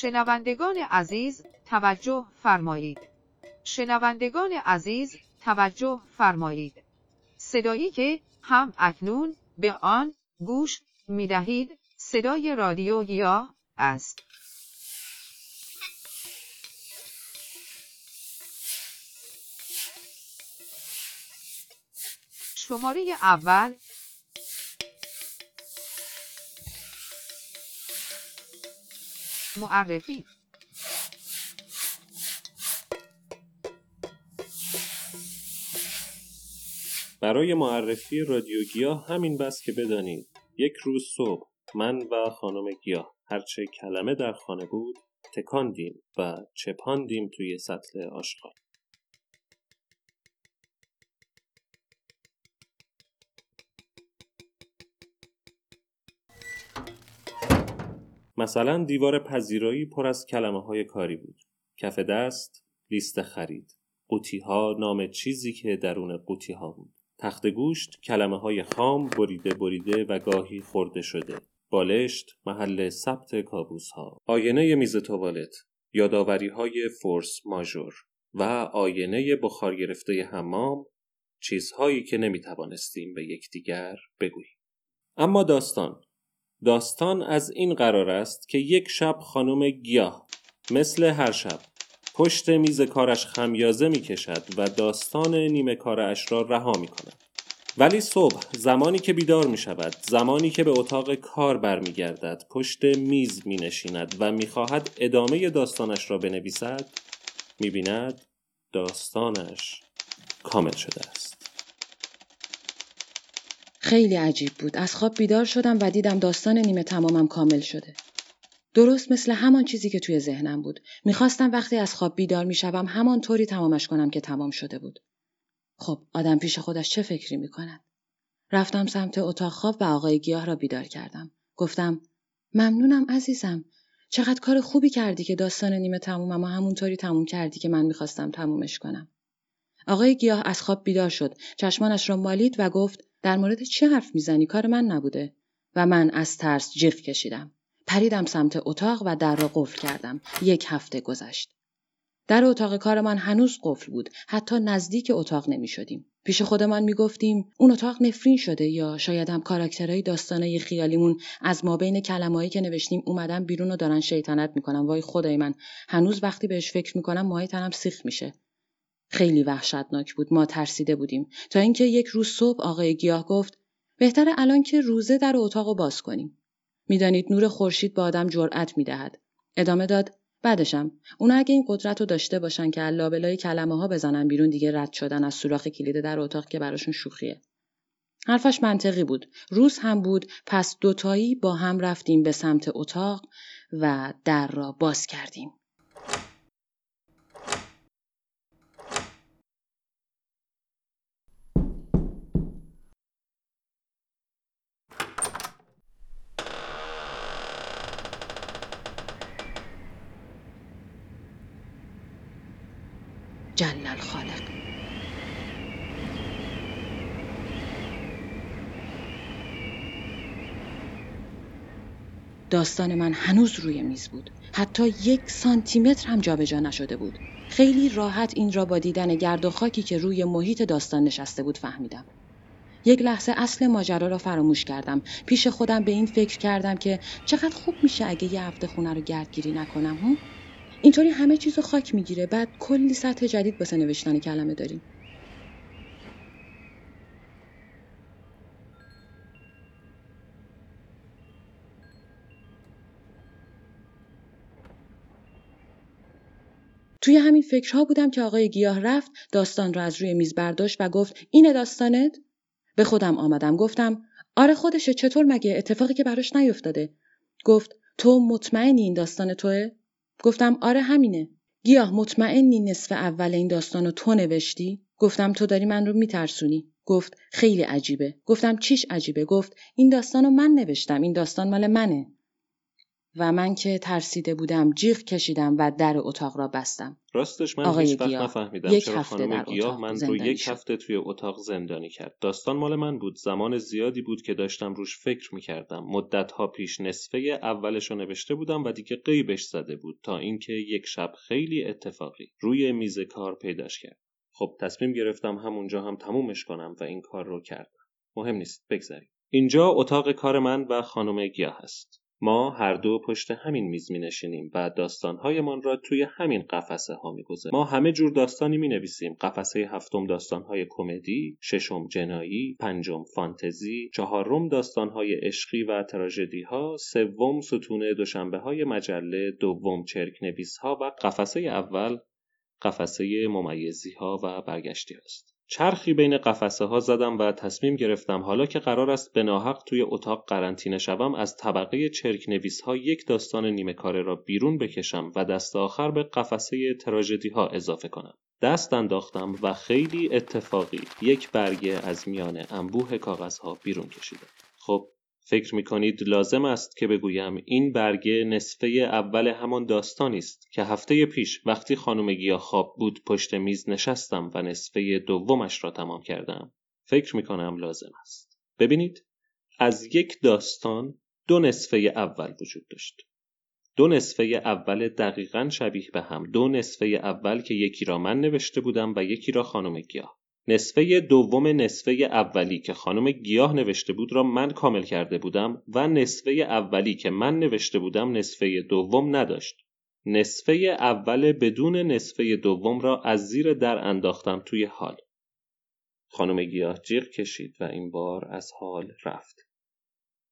شنوندگان عزیز توجه فرمایید. شنوندگان عزیز توجه فرمایید. صدایی که هم اکنون به آن گوش می دهید صدای رادیو گیاه است. شماره اول معرفی. برای معرفی رادیو گیاه همین بس که بدانید. یک روز صبح من و خانم گیاه هرچه کلمه در خانه بود تکاندیم و چپاندیم توی سطل آشغال. مثلا دیوار پذیرایی پر از کلمه های کاری بود. کف دست، لیست خرید. قوطی ها نام چیزی که درون قوطی ها بود. تخت گوشت کلمه های خام بریده بریده و گاهی خورده شده. بالشت محل ثبت کابوس ها. آینه میز توالت. یاداوری های فورس ماژور و آینه بخار گرفته حمام چیزهایی که نمی توانستیم به یکدیگر بگوییم. اما داستان داستان از این قرار است که یک شب خانم گیاه مثل هر شب پشت میز کارش خمیازه می کشد و داستان نیمه کارش را رها می کند. ولی صبح زمانی که بیدار می شود زمانی که به اتاق کار برمیگردد پشت میز می نشیند و می خواهد ادامه داستانش را بنویسد می بیند داستانش کامل شده است. خیلی عجیب بود. از خواب بیدار شدم و دیدم داستان نیمه تمامم کامل شده. درست مثل همان چیزی که توی ذهنم بود. می‌خواستم وقتی از خواب بیدار می‌شوم همان طوری تمامش کنم که تمام شده بود. خب آدم پیش خودش چه فکری می‌کند؟ رفتم سمت اتاق خواب و آقای گیاه را بیدار کردم. گفتم ممنونم عزیزم. چقدر کار خوبی کردی که داستان نیمه تمومم و همونطوری تموم کردی که من می‌خواستم تمومش کنم. آقای گیاه از خواب بیدار شد. چشمانش را مالید و گفت در مورد چه حرف می‌زنی؟ کار من نبوده. و من از ترس جیغ کشیدم. پریدم سمت اتاق و در را قفل کردم. یک هفته گذشت. در اتاق کارمان هنوز قفل بود. حتی نزدیک اتاق نمی شدیم. پیش خودمان می گفتیم اون اتاق نفرین شده یا شاید هم کاراکترهای داستانه خیالیمون از ما بین که نوشتیم اومدن بیرون و دارن شیطنت می‌کنن. وای خدای من. هنوز وقتی بهش فکر می‌کنم ماهی تنم سیخ میشه. خیلی وحشتناک بود ما ترسیده بودیم. تا اینکه یک روز صبح آقای گیاه گفت بهتره الان که روزه در اتاق باز کنیم. می‌دانید نور خورشید به آدم جرأت می‌دهد. ادامه داد بعدشم. اونا اگه این قدرت رو داشته باشن که لابلای کلمه ها بزنن بیرون دیگه رد شدن از سوراخ کلید در اتاق که براشون شوخیه. حرفش منطقی بود. روز هم بود پس دوتایی با هم رفتیم به سمت اتاق و در را باز کردیم. جل الخالق داستان من هنوز روی میز بود. حتی یک سانتیمتر هم جابجا نشده بود. خیلی راحت این را با دیدن گرد و خاکی که روی محیط داستان نشسته بود فهمیدم. یک لحظه اصل ماجرا را فراموش کردم. پیش خودم به این فکر کردم که چقدر خوب میشه اگه یه هفته خونه رو گردگیری نکنم هم؟ اینطوری همه چیز رو خاک می‌گیره. بعد کلی سطح جدید واسه نوشتن کلمه داریم. توی همین فکرها بودم که آقای گیاه رفت داستان را از روی میز برداشت و گفت اینه داستانت؟ به خودم آمدم گفتم آره خودشه چطور مگه اتفاقی که براش نیفتاده؟ گفت تو مطمئنی این داستان توه؟ گفتم آره همینه گیاه مطمئنی نصف اول این داستان رو تو نوشتی؟ گفتم تو داری من رو میترسونی. گفت خیلی عجیبه. گفتم چیش عجیبه؟ گفت این داستان رو من نوشتم. این داستان مال منه. و من که ترسیده بودم جیغ کشیدم و در اتاق را بستم. راستش من آقای هیچ وقت گیاه، نفهمیدم یک چرا هفته خانم در گیاه اتاق من رو یک شد. هفته توی اتاق زندانی کرد. داستان مال من بود. زمان زیادی بود که داشتم روش فکر می‌کردم. مدتها پیش نصفه اولش رو نوشته بودم و دیگه قیبش زده بود تا اینکه یک شب خیلی اتفاقی روی میز کار پیداش کرد. خب تصمیم گرفتم همونجا هم تمومش کنم و این کار رو کردم. مهم نیست. بگذریم اینجا اتاق کار من و خانم گیاه هست. ما هر دو پشت همین میز می نشینیم و داستانهایمان را توی همین قفسه ها می ما همه جور داستانی می نویسیم قفسه هفتم داستانهای کمدی ششم جنایی پنجم فانتزی چهارم داستانهای عشقی و تراژدی ها سوم ستون دوشنبه های مجله دوم چرک نویس ها و قفسه اول قفسه ممیزی ها و برگشتی هست. چرخی بین قفسه ها زدم و تصمیم گرفتم حالا که قرار است به ناحق توی اتاق قرنطینه شوم از طبقه چرک نویس ها یک داستان نیمه کاره را بیرون بکشم و دست آخر به قفسه تراژدی ها اضافه کنم. دست انداختم و خیلی اتفاقی یک برگه از میان انبوه کاغذها بیرون کشیدم. خب فکر می کنید لازم است که بگویم این برگه نصفه اول همان داستانی است که هفته پیش وقتی خانم گیا خواب بود پشت میز نشستم و نصفه دومش را تمام کردم. فکر می کنم لازم است. ببینید از یک داستان دو نصفه اول وجود داشت. دو نصفه اول دقیقا شبیه به هم دو نصفه اول که یکی را من نوشته بودم و یکی را خانم گیاه نصفه دوم نصفه اولی که خانم گیاه نوشته بود را من کامل کرده بودم و نصفه اولی که من نوشته بودم نصفه دوم نداشت. نصفه اول بدون نصفه دوم را از زیر در انداختم توی حال. خانم گیاه جیغ کشید و این بار از حال رفت.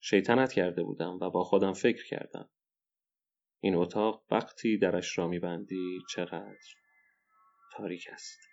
شیطنت کرده بودم و با خودم فکر کردم. این اتاق وقتی درش را میبندی چقدر تاریک است.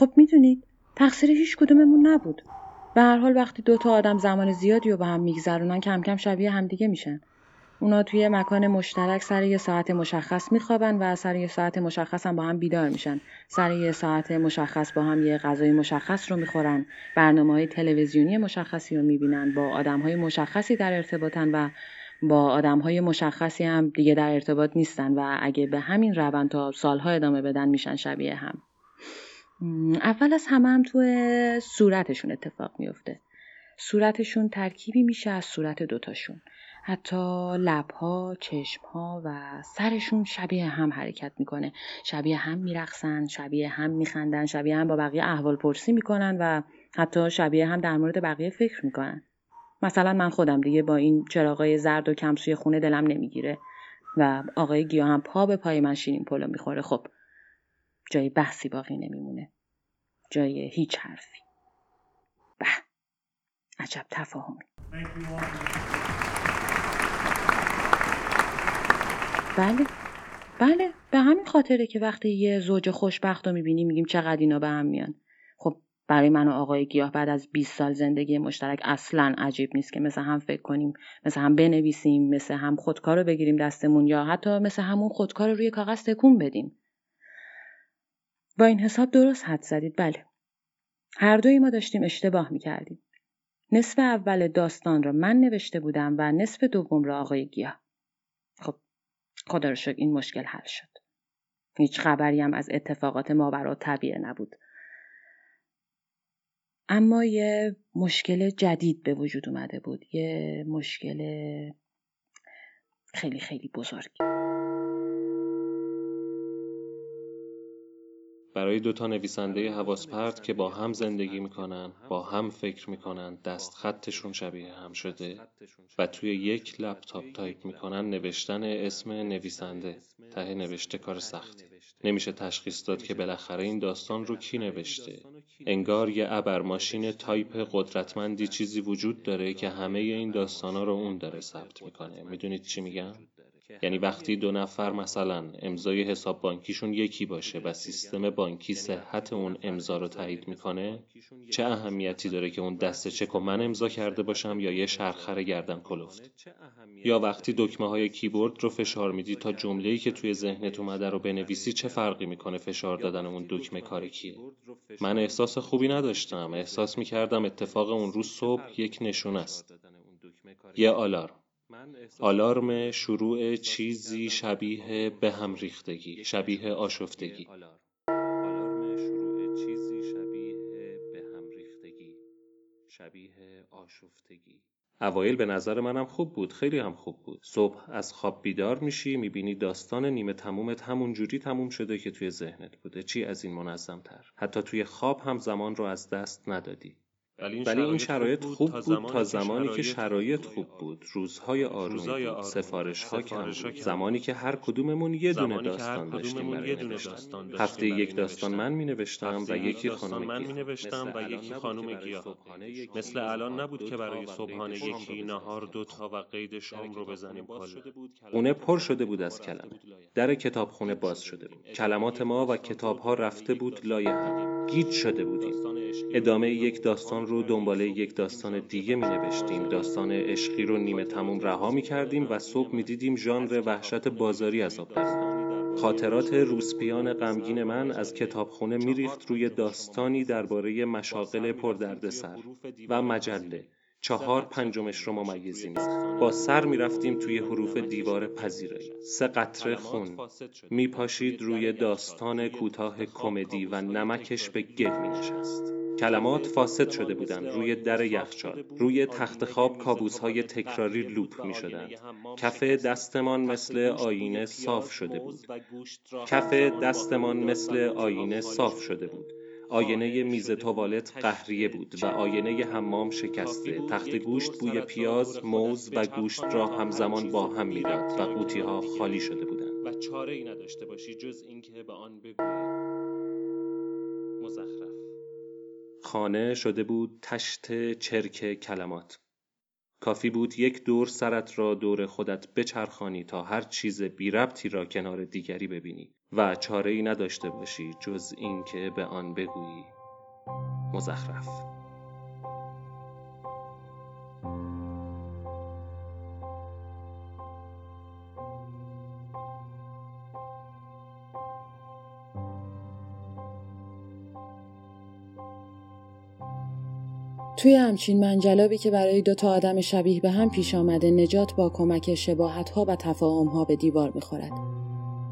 خب می‌دونید تقصیر هیچ کدوممون نبود. به هر حال وقتی دو تا آدم زمان زیادی رو با هم میگذرونن کم کم شبیه همدیگه میشن. اونا توی مکان مشترک سر یه ساعت مشخص میخوابن و سر یه ساعت مشخص هم با هم بیدار میشن. سر یه ساعت مشخص با هم یه غذای مشخص رو می‌خورن. برنامه های تلویزیونی مشخصی رو می‌بینن. با آدم های مشخصی در ارتباطن و با آدم های مشخصی هم دیگه در ارتباط نیستن و اگه به همین روند تا سالها ادامه بدن میشن شبیه هم. اول از همه هم تو صورتشون اتفاق میفته. صورتشون ترکیبی میشه از صورت دوتاشون. حتی لبها، چشمها و سرشون شبیه هم حرکت می‌کنه. شبیه هم میرقصن، شبیه هم میخندن، شبیه هم با بقیه احوال پرسی می‌کنن و حتی شبیه هم در مورد بقیه فکر می‌کنن. مثلا من خودم دیگه با این چراغای زرد و کمسوی خونه دلم نمی‌گیره و آقای گیاه هم پا به پای من شیرین پلو می‌خوره خب جای بحثی باقی نمیمونه. جای هیچ حرفی. به. عجب تفاهمی بله. بله. به همین خاطره که وقتی یه زوج خوشبخت رو می‌بینی میگیم چقدر اینا به هم میان. خب برای من و آقای گیاه بعد از 20 سال زندگی مشترک اصلا عجیب نیست که مثل هم فکر کنیم مثل هم بنویسیم مثل هم خودکار رو بگیریم دستمون یا حتی مثل همون خودکار رو روی کاغذ تکون بدیم. با این حساب درست حد زدید بله هر دوی ما داشتیم اشتباه می‌کردیم. نصف اول داستان را من نوشته بودم و نصف دوم را آقای گیاه. خب خدا رو این مشکل حل شد. هیچ خبری هم از اتفاقات ماورا طبیعه نبود. اما یه مشکل جدید به وجود اومده بود. یه مشکل خیلی خیلی بزرگ. برای دو تا نویسنده حواس پرت که با هم زندگی می‌کنن با هم فکر می‌کنن دست خطشون شبیه هم شده و توی یک لپتاپ تایپ می‌کنن نوشتن اسم نویسنده. ته نوشته کار سختیه. نمیشه تشخیص داد که بالاخره این داستان رو کی نوشته. انگار یه ابر ماشین تایپ قدرتمندی چیزی وجود داره که همه این داستانا رو اون داره ثبت می‌کنه. می‌دونید چی میگم؟ یعنی وقتی دو نفر مثلا امضای حساب بانکیشون یکی باشه و سیستم بانکی صحت اون امضا رو تایید می‌کنه چه اهمیتی داره که اون دست چک و من امضا کرده باشم یا یه شرخر گردن کلفت؟ یا وقتی دکمه های کیبورد رو فشار میدی تا جمله‌ای که توی ذهنت اومده رو بنویسی چه فرقی می‌کنه فشار دادن اون دکمه کار کیه؟ من احساس خوبی نداشتم. احساس می‌کردم اتفاق اون روز صبح یک نشون است. یه آلارم. آلارم شروع چیزی شبیه به هم ریختگی شبیه آشفتگی. آلارم شروع چیزی شبیه به هم ریختگی شبیه آشفتگی. اوایل به نظر منم خوب بود خیلی هم خوب بود. صبح از خواب بیدار میشی می‌بینی داستان نیمه تمومت همون جوری تموم شده که توی ذهنت بوده. چی از این منظم تر حتی توی خواب هم زمان رو از دست ندادی. ولی این شرایط خوب بود تا زمانی که شرایط خوب بود. روزهای آروم بود. سفارش ها کم زمانی که هر کدوممون یه دونه داستان داشتیم برای نوشتن. هفته یک داستان من می نوشتم و یکی خانم من می نوشتم و یکی خانم گیاه. مثل الان نبود که برای صبحانه یکی نهار دوتا و قید شام رو بزنیم خونه پر شده بود از کلمه در کتابخونه باز شده بود. کلمات ما و کتاب ها رفته بود لای هم گیج شده بودیم. ادامه یک داستان رو دنباله یک داستان دیگه می نوشتیم. داستان عشقی رو نیمه تموم رها می کردیم و صبح می دیدیم ژانر وحشت بازاری از آب خاطرات روسپیان غمگین من از کتابخونه میریخت روی داستانی درباره مشاغل پردردسر و مجله. چهار پنجمش رو ممیزی با سر می‌رفتیم توی حروف دیوار پذیرایی سه قطره خون. میپاشید روی داستان کوتاه کمدی و نمکش به گل مینشست کلمات فاسد شده بودند روی در یخچال. روی تخت خواب کابوس های تکراری لوپ می شدند کف دستمان مثل آینه صاف شده بود. کف دستمان مثل آینه صاف شده بود. آینه میز توالت قهریه بود و آینه حمام شکسته. تخت گوشت بوی پیاز موز و گوشت را همزمان با هم می‌داد و قوطی ها خالی شده بودند. و چاره ای نداشته باشی جز اینکه به آن بگویی. مزخرف. خانه شده بود تشت چرک کلمات. کافی بود یک دور سرت را دور خودت بچرخانی تا هر چیز بی ربطی را کنار دیگری ببینی. و چاره ای نداشته باشی جز اینکه به آن بگویی مزخرف توی همچین منجلابی که برای دو تا آدم شبیه به هم پیش آمده نجات با کمک شباهت ها و تفاهم ها به دیوار می‌خورد.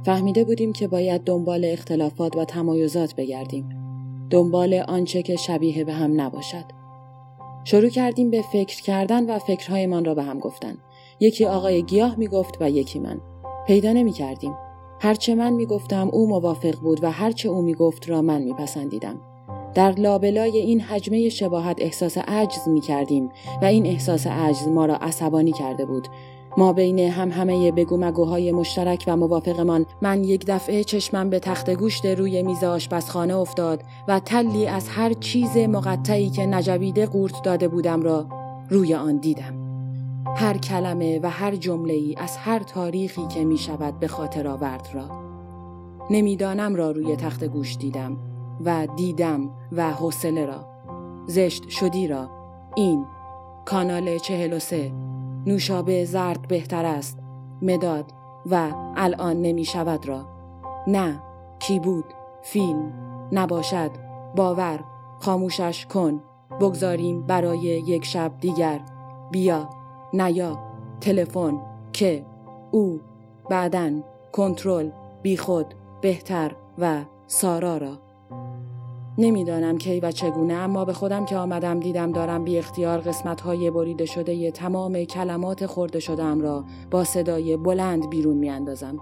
فهمیده بودیم که باید دنبال اختلافات و تمایزات بگردیم. دنبال آنچه که شبیه به هم نباشد. شروع کردیم به فکر کردن و فکرهایمان را به هم گفتن. یکی آقای گیاه می‌گفت و یکی من. پیدا نمی کردیم. هرچه من می‌گفتم او موافق بود و هرچه او می‌گفت را من میپسندیدم. در لابلای این حجمه شباهت احساس عجز می کردیم و این احساس عجز ما را عصبانی کرده بود. ما بین هم همه بگو مگوهای مشترک و موافقمان من یک دفعه چشمم به تخت گوشت روی میز آشپزخانه افتاد و تلی از هر چیز مقطعی که نجبیده قورت داده بودم را روی آن دیدم. هر کلمه و هر جمله ای از هر تاریخی که می شود به خاطر آورد را. نمی‌دانم را روی تخت گوش دیدم و دیدم و حوصله را زشت شدی را این کانال چهل و سه نوشابه زرد بهتر است. مداد. و الان نمی شود را. نه. کی بود؟ فیلم. نباشد. باور. خاموشش کن. بگذاریم برای یک شب دیگر. بیا. نیا. تلفن. که. او. بعدن کنترل. بیخود. بهتر. و سارا را. نمی‌دانم کی و چگونه اما به خودم که آمدم دیدم دارم بی اختیار قسمت های بریده شده ی تمام کلمات خورده شدم را با صدای بلند بیرون می اندازم.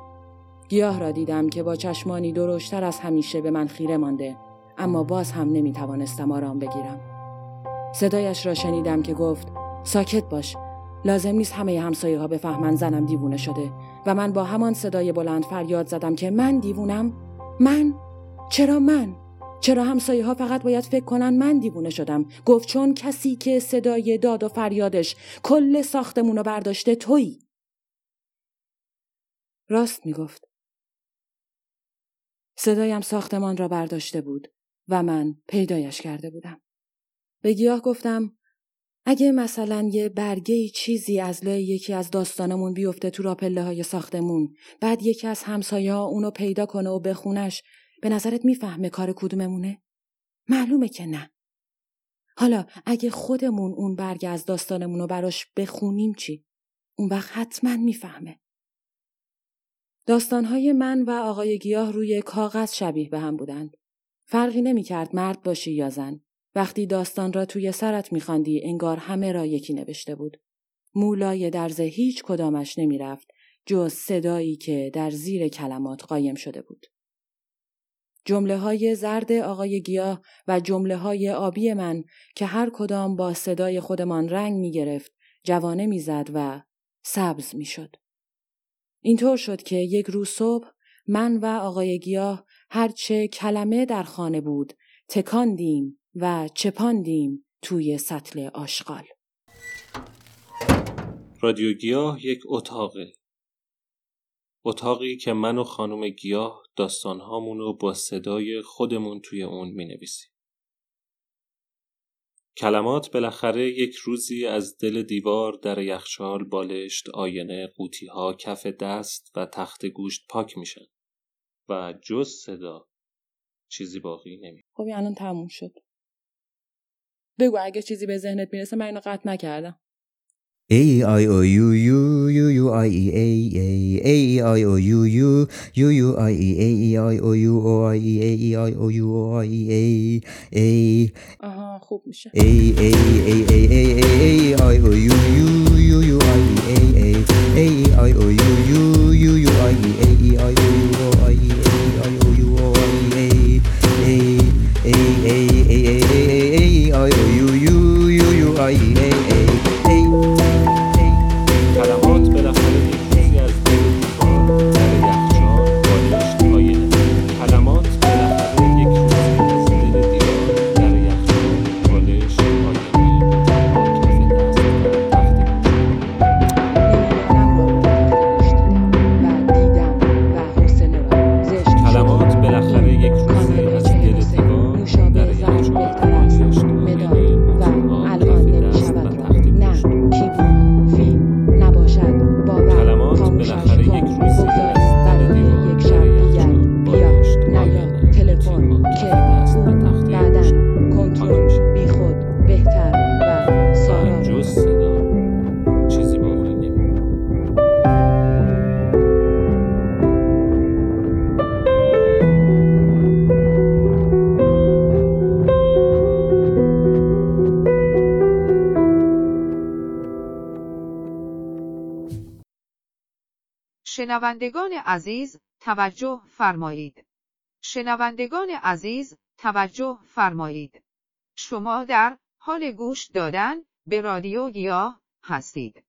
گیاه را دیدم که با چشمانی درشتر از همیشه به من خیره مانده اما باز هم نمی توانستم آرام بگیرم. صدایش را شنیدم که گفت ساکت باش لازم نیست همه همسایه ها بفهمن زنم دیوونه شده و من با همان صدای بلند فریاد زدم که من دیوونم من چرا من چرا همسایه ها فقط باید فکر کنن من دیوونه شدم؟ گفت چون کسی که صدای داد و فریادش کل ساختمون رو برداشته تویی. راست می‌گفت. صدایم ساختمان را برداشته بود و من پیدایش کرده بودم. به گیاه گفتم اگه مثلا یه برگه چیزی از لای یکی از داستانمون بیفته تو راپله های ساختمون بعد یکی از همسایه ها اونو پیدا کنه و بخونش به نظرت می‌فهمه کار کدوممونه؟ معلومه که نه. حالا اگه خودمون اون برگ از داستانمون رو براش بخونیم چی؟ اون وقت حتما می‌فهمه. داستانهای من و آقای گیاه روی کاغذ شبیه به هم بودند. فرقی نمی‌کرد مرد باشی یا زن. وقتی داستان را توی سرت میخواندی انگار همه را یکی نوشته بود. مولای درز هیچ کدامش نمی‌رفت جز صدایی که در زیر کلمات قایم شده بود. جمله های زرد آقای گیاه و جمله های آبی من که هر کدام با صدای خودمان رنگ می گرفت، جوانه می زد و سبز می شد. اینطور شد که یک روز صبح من و آقای گیاه هرچه کلمه در خانه بود تکاندیم و چپاندیم توی سطل آشغال. رادیو گیاه یک اتاقه اتاقی که من و خانم گیاه داستانهامون رو با صدای خودمون توی اون می نویسیم. کلمات بالاخره یک روزی از دل دیوار در یخچال بالشت آینه قوطی ها کف دست و تخت گوشت پاک میشن و جز صدا چیزی باقی نمی خب الان تموم شد. بگو اگه چیزی به ذهنت می‌رسه من اینو قطع نکردم. A E I O U U U U I E A A A E I O U U U U I E A E I O U O I E A E I O U O I E A A آها خوب میشه A A A A A A A I O U U U U I E A A A E I O U U U U I E شنوندگان عزیز توجه فرمایید. شنوندگان عزیز توجه فرمایید. شما در حال گوش دادن به رادیو گیاه هستید.